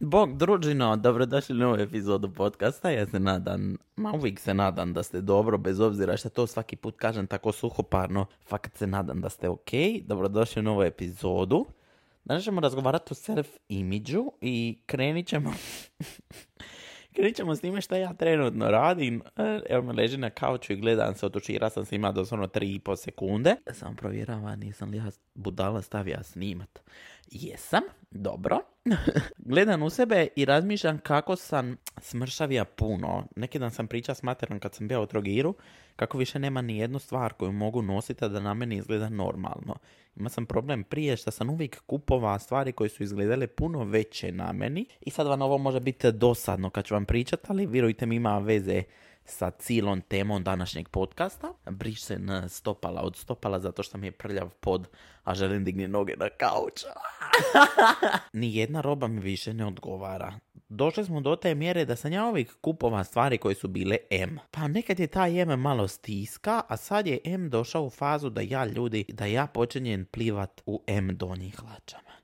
Bog družino, dobrodošli u novu epizodu podcasta. Ja se nadam, ma uvijek se nadam da ste dobro, bez obzira što to svaki put kažem tako suhoparno. Fakat se nadam da ste ok. Dobrodošli u novu epizodu. Danas ćemo razgovarati o self-imidžu i krenit ćemo... krenit ćemo s time što ja trenutno radim. E, evo me leži na kauču i gledam se, otušira sam se ima doslovno 3,5 sekunde. Sam provjerava, nisam li ja budala stavio snimat. Jesam, dobro. Gledam u sebe i razmišljam kako sam smršavija puno. Neki dan sam pričao s materom kad sam bio u Trogiru, kako više nema ni jednu stvar koju mogu nositi da na meni izgleda normalno. Ima sam problem prije što sam uvijek kupova stvari koje su izgledale puno veće na meni i sad vam ovo može biti dosadno kad ću vam pričati, ali vjerujte mi ima veze sa cijelom temom današnjeg podcasta. Brišem stopala od stopala zato što mi je prljav pod, a želim digni noge na kauč. Nijedna roba mi više ne odgovara. Došli smo do te mjere da sam ja uvijek kupova stvari koje su bile M. Pa nekad je ta M malo stiska, a sad je M došao u fazu da ja ljudi, da ja počinjem plivat u M donjih hlačama.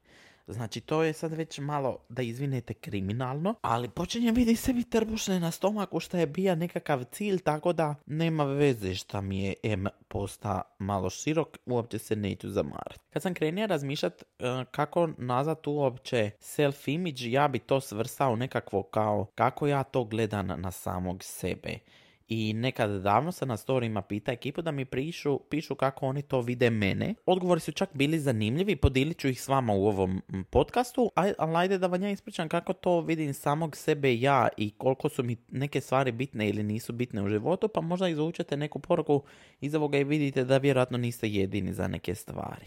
Znači, to je sad već malo, da izvinete, kriminalno, ali počinjem vidi sebi trbušne na stomaku što je bija nekakav cilj, tako da nema veze šta mi je M posta malo širok, uopće se neću zamarati. Kad sam krenio razmišljati e, kako nazad uopće self-image, ja bi to svrstao nekakvo kao kako ja to gledam na samog sebe. I nekad davno sam na storyima pita ekipu da mi pišu, pišu kako oni to vide mene. Odgovori su čak bili zanimljivi, podijelit ću ih s vama u ovom podcastu, ali ajde da vam ja ispričam kako to vidim samog sebe ja i koliko su mi neke stvari bitne ili nisu bitne u životu, pa možda izvučete neku poruku iz ovoga i vidite da vjerojatno niste jedini za neke stvari.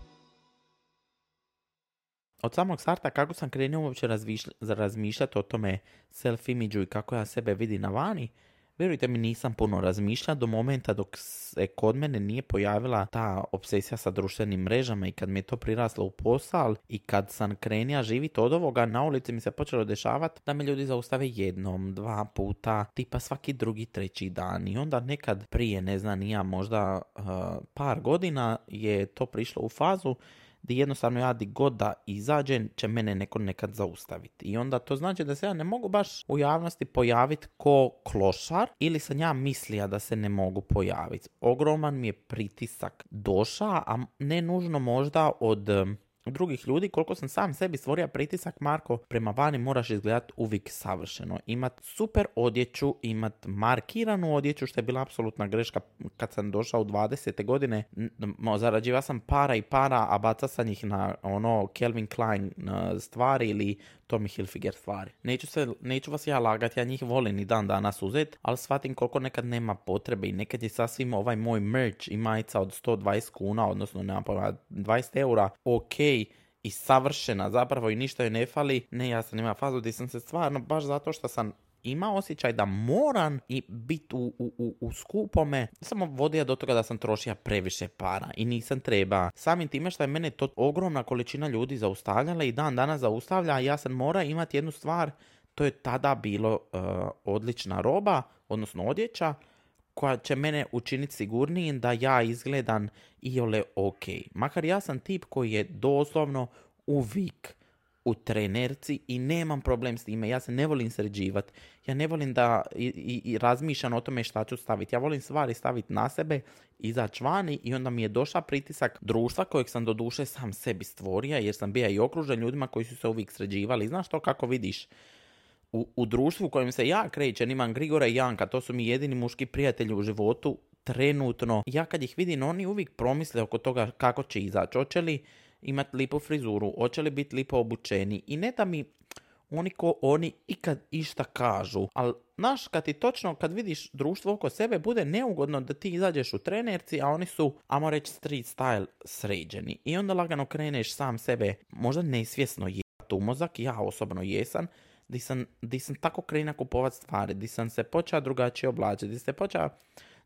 od samog starta kako sam krenuo uopće razmišljati o tome self-imidžu i kako ja sebe vidi na vani, vjerujte mi nisam puno razmišljao do momenta dok se kod mene nije pojavila ta obsesija sa društvenim mrežama i kad mi je to priraslo u posao i kad sam krenija živjeti od ovoga, na ulici mi se počelo dešavati da me ljudi zaustave jednom, dva puta, tipa svaki drugi, treći dan. I onda nekad prije, ne znam, nija možda uh, par godina je to prišlo u fazu gdje jednostavno ja di god da izađem će mene neko nekad zaustaviti. I onda to znači da se ja ne mogu baš u javnosti pojaviti ko klošar ili sam ja mislija da se ne mogu pojaviti. Ogroman mi je pritisak došao, a ne nužno možda od drugih ljudi, koliko sam sam sebi stvorio pritisak, Marko, prema vani moraš izgledati uvijek savršeno. Imat super odjeću, imat markiranu odjeću, što je bila apsolutna greška kad sam došao u 20. godine. Zarađiva sam para i para, a baca sam ih na ono Kelvin Klein stvari ili Tommy Hilfiger stvari. Neću, se, neću vas ja lagati, ja njih volim i dan danas uzet, ali shvatim koliko nekad nema potrebe i nekad je sasvim ovaj moj merch i majica od 120 kuna, odnosno nema 20 eura, ok, i savršena zapravo i ništa joj ne fali. Ne, ja sam ima fazu gdje sam se stvarno baš zato što sam ima osjećaj da moram i biti u, u, u, skupome, samo vodio do toga da sam trošio previše para i nisam treba. Samim time što je mene to ogromna količina ljudi zaustavljala i dan danas zaustavlja, ja sam mora imati jednu stvar, to je tada bilo uh, odlična roba, odnosno odjeća, koja će mene učiniti sigurnijim da ja izgledam iole ok. Makar ja sam tip koji je doslovno uvijek u trenerci i nemam problem s time. Ja se ne volim sređivati. Ja ne volim da i, i, i razmišljam o tome šta ću staviti. Ja volim stvari staviti na sebe, izaći vani i onda mi je došao pritisak društva kojeg sam do duše sam sebi stvorio jer sam bio i okružen ljudima koji su se uvijek sređivali. Znaš to kako vidiš? U, društvu u kojem se ja krećem, imam Grigora i Janka, to su mi jedini muški prijatelji u životu trenutno. Ja kad ih vidim, oni uvijek promisle oko toga kako će izaći. Hoće li imati lipu frizuru, hoće li biti lipo obučeni i ne da mi oni ko oni ikad išta kažu. Ali, znaš, kad ti točno, kad vidiš društvo oko sebe, bude neugodno da ti izađeš u trenerci, a oni su, amo reći, street style sređeni. I onda lagano kreneš sam sebe, možda nesvjesno je tu mozak, ja osobno jesam, di sam, di sam tako krena kupovat stvari, di sam se počeo drugačije oblačiti, di se počeo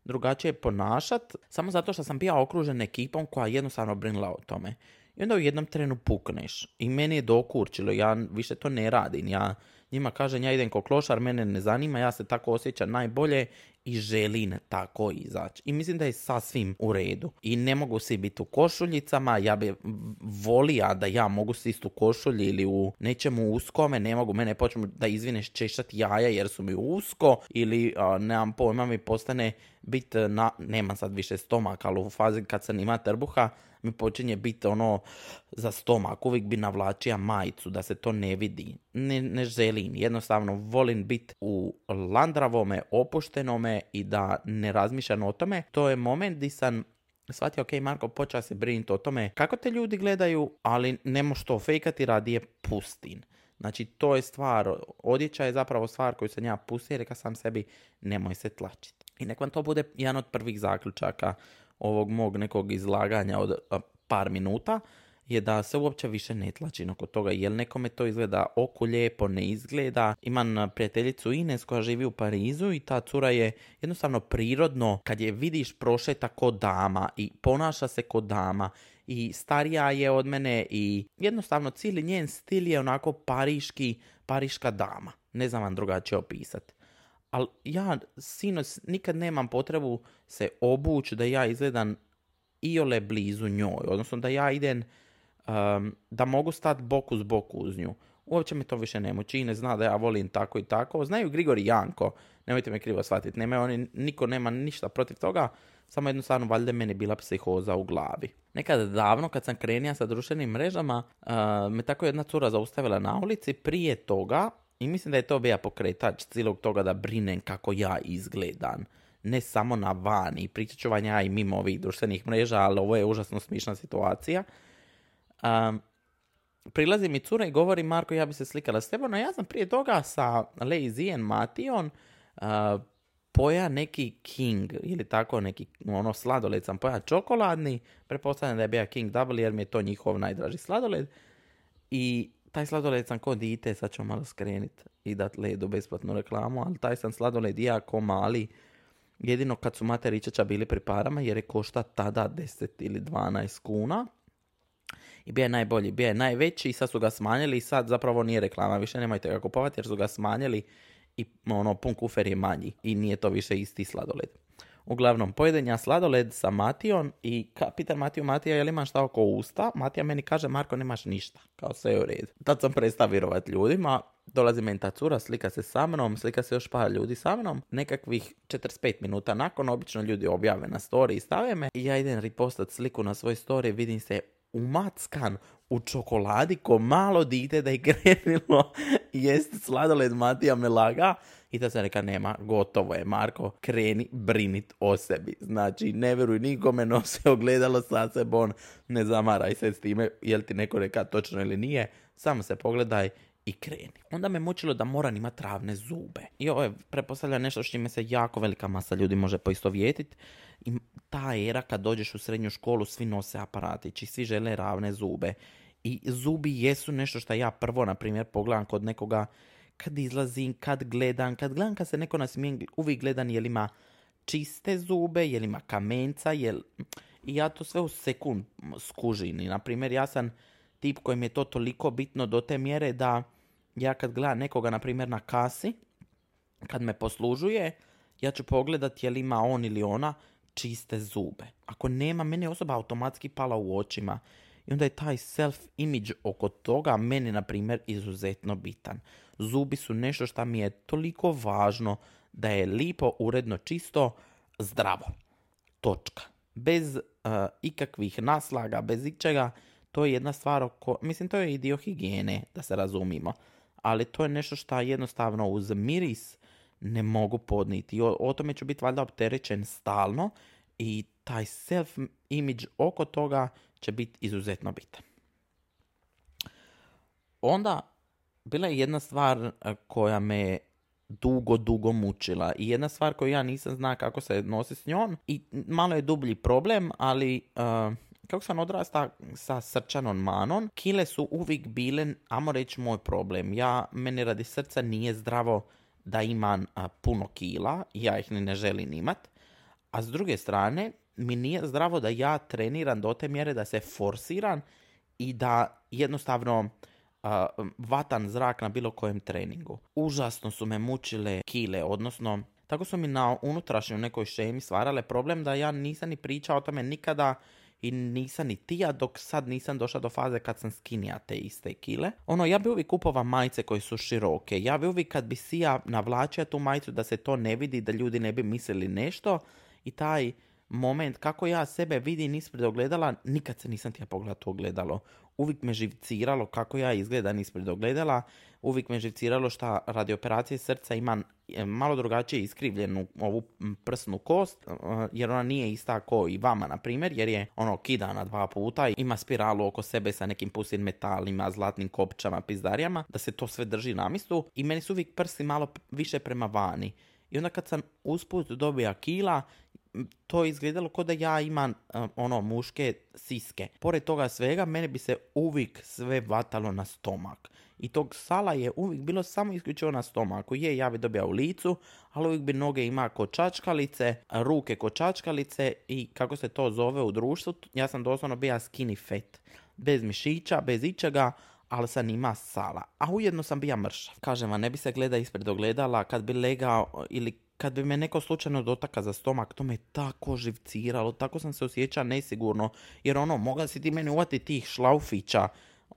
drugačije ponašat, samo zato što sam bio okružen ekipom koja jednostavno brinula o tome. I onda u jednom trenu pukneš. I meni je dokurčilo, ja više to ne radim. Ja njima kažem, ja idem ko klošar, mene ne zanima, ja se tako osjećam najbolje i želim tako izaći. I mislim da je sasvim u redu. I ne mogu svi biti u košuljicama, ja bi volija da ja mogu si u košulji ili u nečemu uskome, ne mogu mene počnu da izvineš češati jaja jer su mi usko ili nemam pojma mi postane bit na, nemam sad više stomak, ali u fazi kad sam ima trbuha, mi počinje biti ono za stomak, uvijek bi navlačio majicu da se to ne vidi. Ne, ne želim, jednostavno volim biti u landravome, opuštenome i da ne razmišljam o tome. To je moment di sam shvatio, ok, Marko, počeo se brinuti o tome kako te ljudi gledaju, ali ne možeš to fejkati, radi je pustin. Znači, to je stvar, odjeća je zapravo stvar koju sam ja pustio i rekao sam sebi, nemoj se tlačiti. I nek vam to bude jedan od prvih zaključaka ovog mog nekog izlaganja od par minuta je da se uopće više ne tlači oko toga, jer nekome to izgleda oko lijepo, ne izgleda. Imam prijateljicu Ines koja živi u Parizu i ta cura je jednostavno prirodno, kad je vidiš prošeta kod dama i ponaša se kod dama i starija je od mene i jednostavno cijeli njen stil je onako pariški, pariška dama. Ne znam vam drugačije opisati ali ja sinoć nikad nemam potrebu se obući da ja izgledam iole blizu njoj, odnosno da ja idem, um, da mogu stati bok uz bok uz nju. Uopće me to više ne muči, ne zna da ja volim tako i tako. Znaju Grigor i Janko, nemojte me krivo shvatiti, nema oni, niko nema ništa protiv toga, samo jednostavno valjda meni bila psihoza u glavi. Nekada davno kad sam krenija sa društvenim mrežama, uh, me tako jedna cura zaustavila na ulici, prije toga i mislim da je to bija pokretač cijelog toga da brinem kako ja izgledam. Ne samo na vani. Pričat ću vam ja i mimo ovih društvenih mreža, ali ovo je užasno smišna situacija. Um, prilazi mi cura i govori Marko ja bi se slikala s tebom, no ja sam prije toga sa Lazy Mation uh, poja neki King ili tako neki ono sladoled sam poja čokoladni, pretpostavljam da je bio King Double jer mi je to njihov najdraži sladoled i taj sladoled sam ko dite, sad ću malo skrenit i dat ledu besplatnu reklamu, ali taj sam sladoled jako mali, jedino kad su materičača bili pri parama, jer je košta tada 10 ili 12 kuna. I bio je najbolji, bio je najveći i sad su ga smanjili i sad zapravo nije reklama, više nemojte ga kupovati jer su ga smanjili i ono, pun kufer je manji i nije to više isti sladoled. Uglavnom, pojeden ja sladoled sa Matijom i ka, Matiju, Matija, jel imaš šta oko usta? Matija meni kaže, Marko, nemaš ništa. Kao sve je u redu. Tad sam prestao vjerovati ljudima, dolazi meni ta cura, slika se sa mnom, slika se još par ljudi sa mnom. Nekakvih 45 minuta nakon, obično ljudi objave na story i stave me. I ja idem repostat sliku na svoj story, vidim se umackan u čokoladi ko malo dite da je krenilo jest sladoled Matija me laga i da se reka nema, gotovo je Marko, kreni brinit o sebi. Znači ne vjeruj nikome, nose ogledalo sa sebom, ne zamaraj se s time, jel ti neko reka točno ili nije, samo se pogledaj i kreni. Onda me mučilo da moram imati ravne zube. I ovo je prepostavlja nešto što čime se jako velika masa ljudi može poistovjetiti. I ta era kad dođeš u srednju školu svi nose aparatići, svi žele ravne zube. I zubi jesu nešto što ja prvo, na primjer, pogledam kod nekoga kad izlazim, kad gledam, kad gledam kad se neko nasmijem, uvijek gledam jel ima čiste zube, jel ima kamenca, jel... I ja to sve u sekund skužim. I, na primjer, ja sam tip kojem je to toliko bitno do te mjere da ja kad gledam nekoga, na primjer, na kasi, kad me poslužuje, ja ću pogledat jel ima on ili ona čiste zube. Ako nema, meni je osoba automatski pala u očima. I onda je taj self-image oko toga meni, na primjer, izuzetno bitan. Zubi su nešto što mi je toliko važno da je lipo, uredno, čisto, zdravo. Točka. Bez uh, ikakvih naslaga, bez ičega, to je jedna stvar oko, mislim to je i dio higijene, da se razumimo. Ali to je nešto što jednostavno uz miris ne mogu podniti. O, o tome ću biti valjda opterećen stalno i taj self-image oko toga će biti izuzetno bitan. Onda, bila je jedna stvar e, koja me dugo, dugo mučila. I jedna stvar koju ja nisam zna kako se nosi s njom. I malo je dublji problem, ali uh, kako sam odrasta sa srčanom manom, kile su uvijek bile, amo reći, moj problem. Ja, meni radi srca nije zdravo da imam puno kila, ja ih ni ne želim imat, A s druge strane, mi nije zdravo da ja treniram do te mjere da se forsiram i da jednostavno a, vatan zrak na bilo kojem treningu. Užasno su me mučile kile, odnosno tako su mi na unutrašnjoj nekoj šemi stvarale problem da ja nisam ni pričao o tome nikada i nisam ni tija dok sad nisam došla do faze kad sam skinija te iste kile. Ono, ja bi uvijek kupova majice koje su široke. Ja bi uvijek kad bi si ja navlačio tu majicu da se to ne vidi, da ljudi ne bi mislili nešto i taj moment kako ja sebe vidim ispred ogledala, nikad se nisam htio pogledati u ogledalo. Uvijek me živciralo kako ja izgledam ispred ogledala, uvijek me živciralo što radi operacije srca imam e, malo drugačije iskrivljenu ovu prsnu kost, e, jer ona nije ista kao i vama, na primjer, jer je ono kidana dva puta, ima spiralu oko sebe sa nekim pusim metalima, zlatnim kopčama, pizdarijama, da se to sve drži na mistu i meni su uvijek prsti malo više prema vani. I onda kad sam usput dobija kila, to izgledalo kao da ja imam uh, ono muške siske. Pored toga svega, mene bi se uvijek sve vatalo na stomak. I tog sala je uvijek bilo samo isključivo na stomaku. Je, ja bi dobija u licu, ali uvijek bi noge ima ko čačkalice, ruke ko čačkalice i kako se to zove u društvu, ja sam doslovno bija skinny fat. Bez mišića, bez ičega, ali sam ima sala. A ujedno sam bija mršav. Kažem vam, ne bi se gleda ispred ogledala kad bi legao ili kad bi me neko slučajno dotaka za stomak, to me tako živciralo, tako sam se osjećao nesigurno, jer ono, mogla si ti meni uvati tih šlaufića,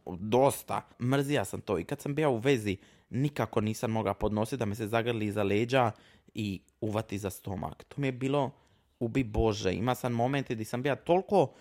dosta, mrzija sam to i kad sam bio u vezi, nikako nisam mogao podnositi da me se zagrli iza leđa i uvati za stomak. To mi je bilo, ubi Bože, ima sam momente gdje sam bio toliko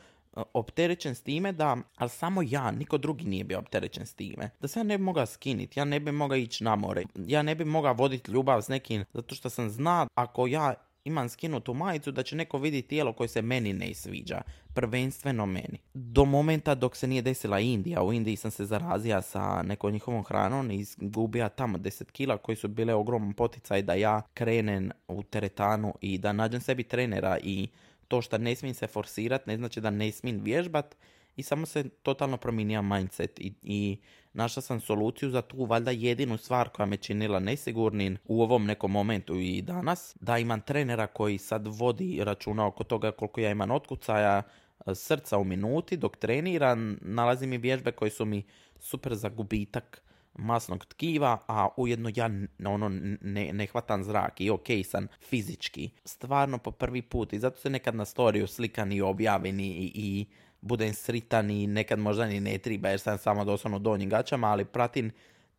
opterećen s time da, ali samo ja, niko drugi nije bio opterećen s time. Da se ja ne bi mogao skiniti, ja ne bi mogao ići na more, ja ne bi mogao voditi ljubav s nekim, zato što sam zna ako ja imam skinutu majicu da će neko vidjeti tijelo koje se meni ne sviđa. Prvenstveno meni. Do momenta dok se nije desila Indija. U Indiji sam se zarazija sa nekom njihovom hranom i izgubija tamo 10 kila koji su bile ogroman poticaj da ja krenem u teretanu i da nađem sebi trenera i to što ne smijem se forsirat ne znači da ne smijem vježbat i samo se totalno promijenio mindset i, i našla sam soluciju za tu valjda jedinu stvar koja me činila nesigurnim u ovom nekom momentu i danas, da imam trenera koji sad vodi računa oko toga koliko ja imam otkucaja e, srca u minuti dok treniram, nalazi mi vježbe koje su mi super za gubitak masnog tkiva, a ujedno ja ono, ne, ne hvatam zrak i ok sam fizički. Stvarno po prvi put i zato se nekad na storiju slikan i objavim i, i budem sritan i nekad možda ni ne triba jer sam samo doslovno donjim gaćama, ali pratim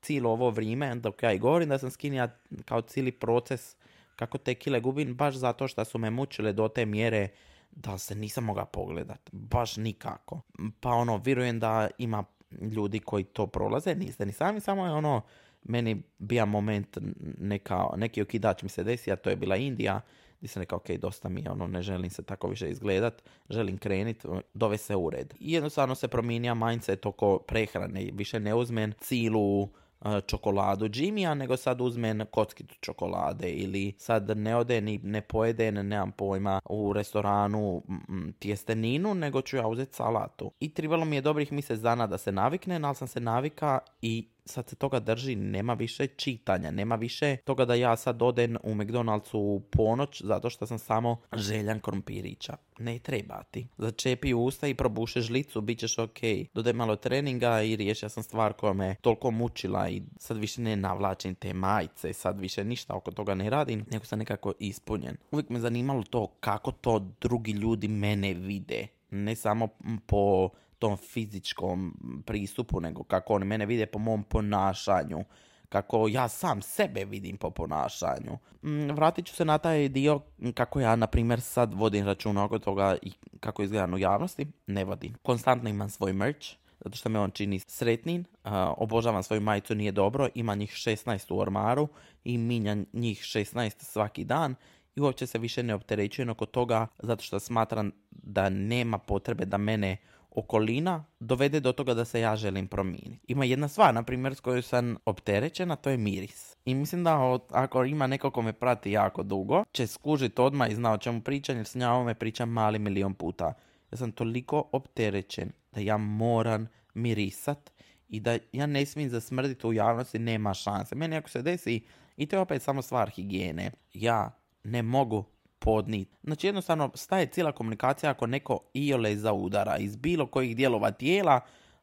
cijelo ovo vrijeme dok ja i govorim da sam skinija kao cijeli proces kako te kile gubim baš zato što su me mučile do te mjere da se nisam mogao pogledat. Baš nikako. Pa ono, vjerujem da ima ljudi koji to prolaze, niste ni sami, samo je ono, meni bija moment, neka, neki okidač mi se desi, a to je bila Indija, gdje sam rekao, ok, dosta mi je, ono, ne želim se tako više izgledat, želim krenit, dove se ured. I jednostavno se promijenija mindset oko prehrane, više ne uzmen cilu čokoladu Jimmya, nego sad uzmen kockicu čokolade ili sad ne ode ni ne pojede, nemam pojma, u restoranu tjesteninu, nego ću ja uzeti salatu. I trebalo mi je dobrih mjesec dana da se navikne, ali sam se navika i sad se toga drži, nema više čitanja, nema više toga da ja sad odem u McDonald'su u ponoć zato što sam samo željan krompirića. Ne treba ti. Začepi usta i probuše žlicu, bit ćeš ok. Dodaj malo treninga i riješio sam stvar koja me toliko mučila i sad više ne navlačim te majice, sad više ništa oko toga ne radim, nego sam nekako ispunjen. Uvijek me zanimalo to kako to drugi ljudi mene vide. Ne samo po tom fizičkom pristupu, nego kako oni mene vide po mom ponašanju, kako ja sam sebe vidim po ponašanju. Mm, vratit ću se na taj dio kako ja, na primjer, sad vodim računa oko toga i kako izgledam u javnosti. Ne vodim. Konstantno imam svoj merch, zato što me on čini sretnim. obožavam svoju majicu, nije dobro. Ima njih 16 u ormaru i minja njih 16 svaki dan i uopće se više ne opterećujem oko toga zato što smatram da nema potrebe da mene okolina dovede do toga da se ja želim promijeniti. Ima jedna stvar, na primjer, s kojoj sam opterećena, to je miris. I mislim da ako ima neko ko me prati jako dugo, će skužiti odmah i zna o čemu pričam, jer s njom me pričam mali milion puta. Ja sam toliko opterećen da ja moram mirisat i da ja ne smijem zasmrditi u javnosti, nema šanse. Meni ako se desi, i to je opet samo stvar higijene, ja ne mogu podnit. Znači jednostavno staje cijela komunikacija ako neko iole zaudara iz bilo kojih dijelova tijela,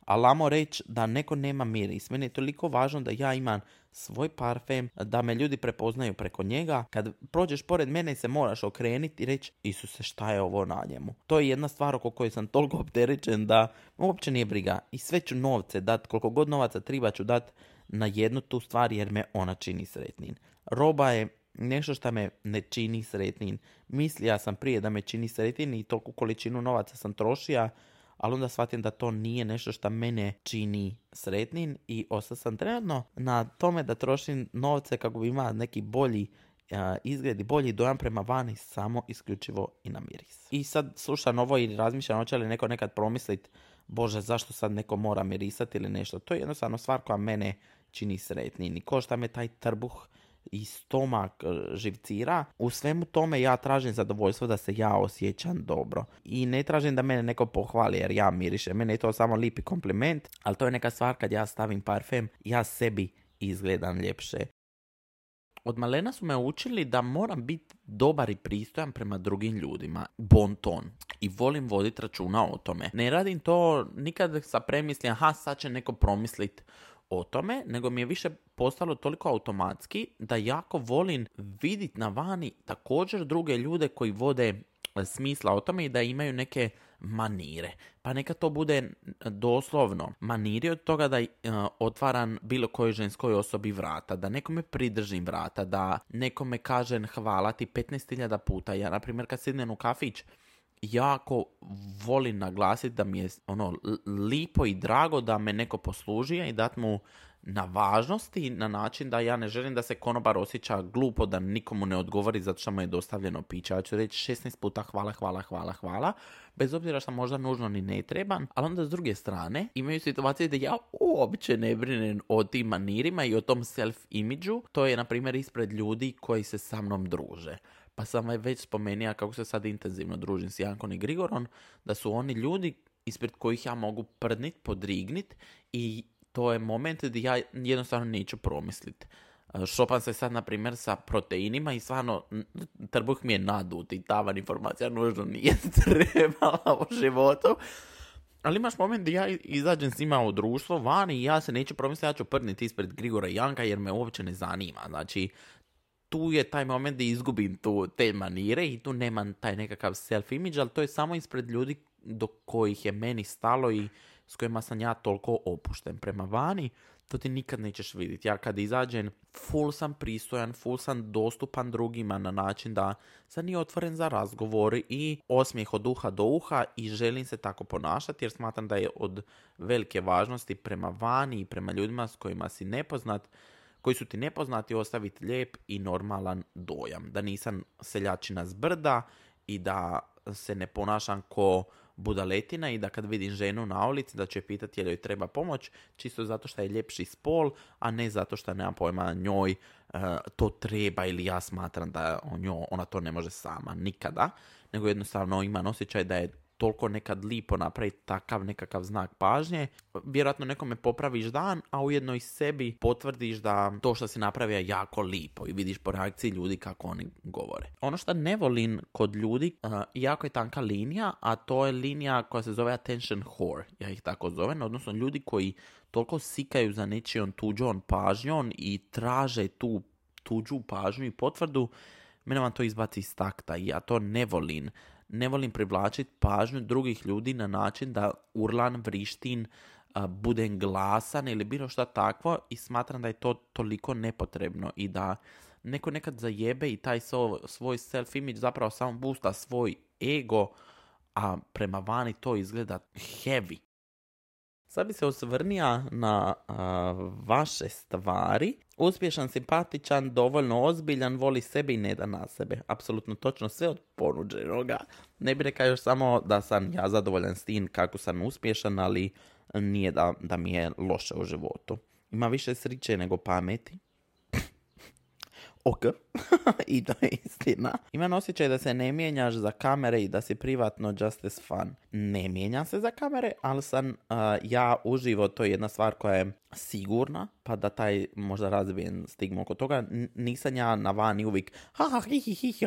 ali lamo reći da neko nema miris. Meni je toliko važno da ja imam svoj parfem, da me ljudi prepoznaju preko njega. Kad prođeš pored mene se moraš okrenuti i reći Isuse šta je ovo na njemu. To je jedna stvar oko koje sam toliko opterećen da uopće nije briga. I sve ću novce dat, koliko god novaca treba ću dat na jednu tu stvar jer me ona čini sretnim. Roba je nešto što me ne čini sretnim. Mislija sam prije da me čini sretnim i toliko količinu novaca sam trošija ali onda shvatim da to nije nešto što mene čini sretnim i ostao sam trenutno na tome da trošim novce kako bi imao neki bolji izgled i bolji dojam prema vani samo isključivo i na miris. I sad slušam ovo i razmišljam hoće li neko nekad promislit Bože, zašto sad neko mora mirisati ili nešto. To je jednostavno stvar koja mene čini sretnim. I košta me taj trbuh i stomak e, živcira. U svemu tome ja tražim zadovoljstvo da se ja osjećam dobro. I ne tražim da mene neko pohvali jer ja mirišem. Mene je to samo lipi kompliment, ali to je neka stvar kad ja stavim parfem, ja sebi izgledam ljepše. Od malena su me učili da moram biti dobar i pristojan prema drugim ljudima. Bon ton. I volim voditi računa o tome. Ne radim to nikad sa premisli, aha, sad će neko promislit o tome, nego mi je više postalo toliko automatski da jako volim vidjeti na vani također druge ljude koji vode e, smisla o tome i da imaju neke manire. Pa neka to bude doslovno maniri od toga da uh, otvaram bilo kojoj ženskoj osobi vrata, da nekome pridržim vrata, da nekome kažem hvala ti 15.000 puta. Ja, na primjer, kad sidnem u kafić, jako volim naglasiti da mi je ono lipo i drago da me neko posluži i dat mu na važnosti na način da ja ne želim da se konobar osjeća glupo da nikomu ne odgovori zato što mu je dostavljeno piće. Ja ću reći 16 puta hvala, hvala, hvala, hvala, bez obzira što možda nužno ni ne trebam, ali onda s druge strane imaju situacije da ja uopće ne brinem o tim manirima i o tom self-imidžu. To je, na primjer, ispred ljudi koji se sa mnom druže pa sam već spomenuo kako se sad intenzivno družim s Jankon i Grigoron, da su oni ljudi ispred kojih ja mogu prdnit, podrignit i to je moment gdje ja jednostavno neću promisliti. E, šopam se sad, na primjer, sa proteinima i stvarno trbuh mi je nadut i tavan informacija nužno nije trebala u životu. Ali imaš moment gdje ja izađem s njima u društvo vani i ja se neću promisliti, ja ću prdniti ispred Grigora Janka jer me uopće ne zanima. Znači, tu je taj moment da izgubim tu, te manire i tu nemam taj nekakav self-image, ali to je samo ispred ljudi do kojih je meni stalo i s kojima sam ja toliko opušten prema vani, to ti nikad nećeš vidjeti. Ja kad izađem, full sam pristojan, full sam dostupan drugima na način da sam i otvoren za razgovor i osmijeh od uha do uha i želim se tako ponašati jer smatram da je od velike važnosti prema vani i prema ljudima s kojima si nepoznat koji su ti nepoznati ostaviti lijep i normalan dojam. Da nisam seljačina zbrda i da se ne ponašam ko budaletina i da kad vidim ženu na ulici da će pitati je li joj treba pomoć čisto zato što je ljepši spol, a ne zato što nema pojma njoj uh, to treba ili ja smatram da ona to ne može sama nikada, nego jednostavno imam osjećaj da je toliko nekad lipo napraviti takav nekakav znak pažnje, vjerojatno nekome popraviš dan, a ujedno i sebi potvrdiš da to što si napravio je jako lipo i vidiš po reakciji ljudi kako oni govore. Ono što ne volim kod ljudi, jako je tanka linija, a to je linija koja se zove attention whore, ja ih tako zovem, odnosno ljudi koji toliko sikaju za nečijom tuđom pažnjom i traže tu tuđu pažnju i potvrdu, mene vam to izbaci iz takta i ja to ne volim ne volim privlačiti pažnju drugih ljudi na način da urlan, vrištin, budem glasan ili bilo šta takvo i smatram da je to toliko nepotrebno i da neko nekad zajebe i taj svoj self-image zapravo samo boosta svoj ego, a prema vani to izgleda heavy. Sad bi se osvrnija na vaše stvari. Uspješan, simpatičan, dovoljno ozbiljan, voli sebe i ne da na sebe. Apsolutno točno sve od ponuđenoga. Ne bi rekao još samo da sam ja zadovoljan s tim kako sam uspješan, ali nije da, da mi je loše u životu. Ima više sriće nego pameti. Ok. I to je istina. Imam osjećaj da se ne mijenjaš za kamere i da si privatno just as fun. Ne mijenjam se za kamere, ali sam uh, ja uživo, to je jedna stvar koja je sigurna, pa da taj možda razbijen stigmu oko toga. Nisam ja na vani uvijek ha, ha, hi, hi, hi,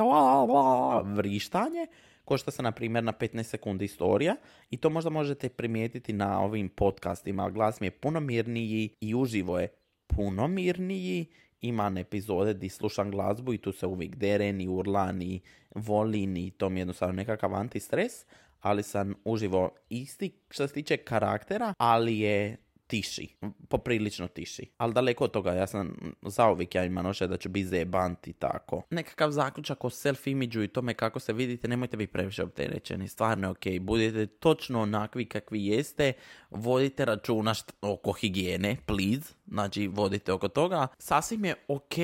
vrištanje, ko što se na primjer na 15 sekundi istorija i to možda možete primijetiti na ovim podcastima. Glas mi je puno mirniji i uživo je puno mirniji. Imam epizode gdje slušam glazbu i tu se uvijek deren i urlan i volim i to mi je jednostavno nekakav antistres, ali sam uživo isti što se tiče karaktera, ali je tiši, poprilično tiši. Ali daleko od toga, ja sam zauvijek ja imam da ću biti zebant i tako. Nekakav zaključak o self-imidžu i tome kako se vidite, nemojte biti previše opterećeni, stvarno je ok. Budite točno onakvi kakvi jeste, vodite računa št- oko higijene, please, znači vodite oko toga. Sasvim je ok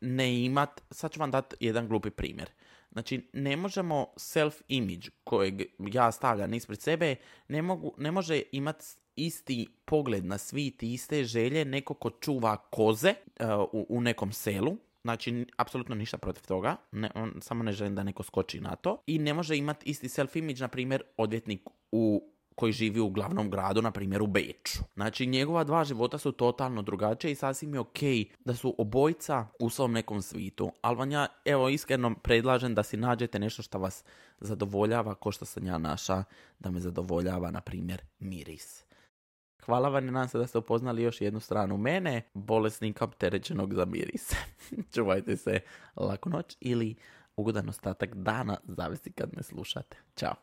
ne imat, sad ću vam dati jedan glupi primjer. Znači, ne možemo self-image kojeg ja stavljam ispred sebe, ne, mogu, ne može imati isti pogled na svit i iste želje neko ko čuva koze uh, u, u nekom selu. Znači, apsolutno ništa protiv toga, ne, on, samo ne želim da neko skoči na to. I ne može imati isti self-image, na primjer, odvjetnik u koji živi u glavnom gradu, na primjer u Beču. Znači, njegova dva života su totalno drugačije i sasvim je ok da su obojca u svom nekom svitu. Ali vam ja, evo, iskreno predlažem da si nađete nešto što vas zadovoljava, ko što sam ja naša, da me zadovoljava, na primjer, miris. Hvala vam i nadam se da ste upoznali još jednu stranu mene, bolesnika opterećenog za miris. Čuvajte se, laku noć ili ugodan ostatak dana, zavisi kad me slušate. Ćao.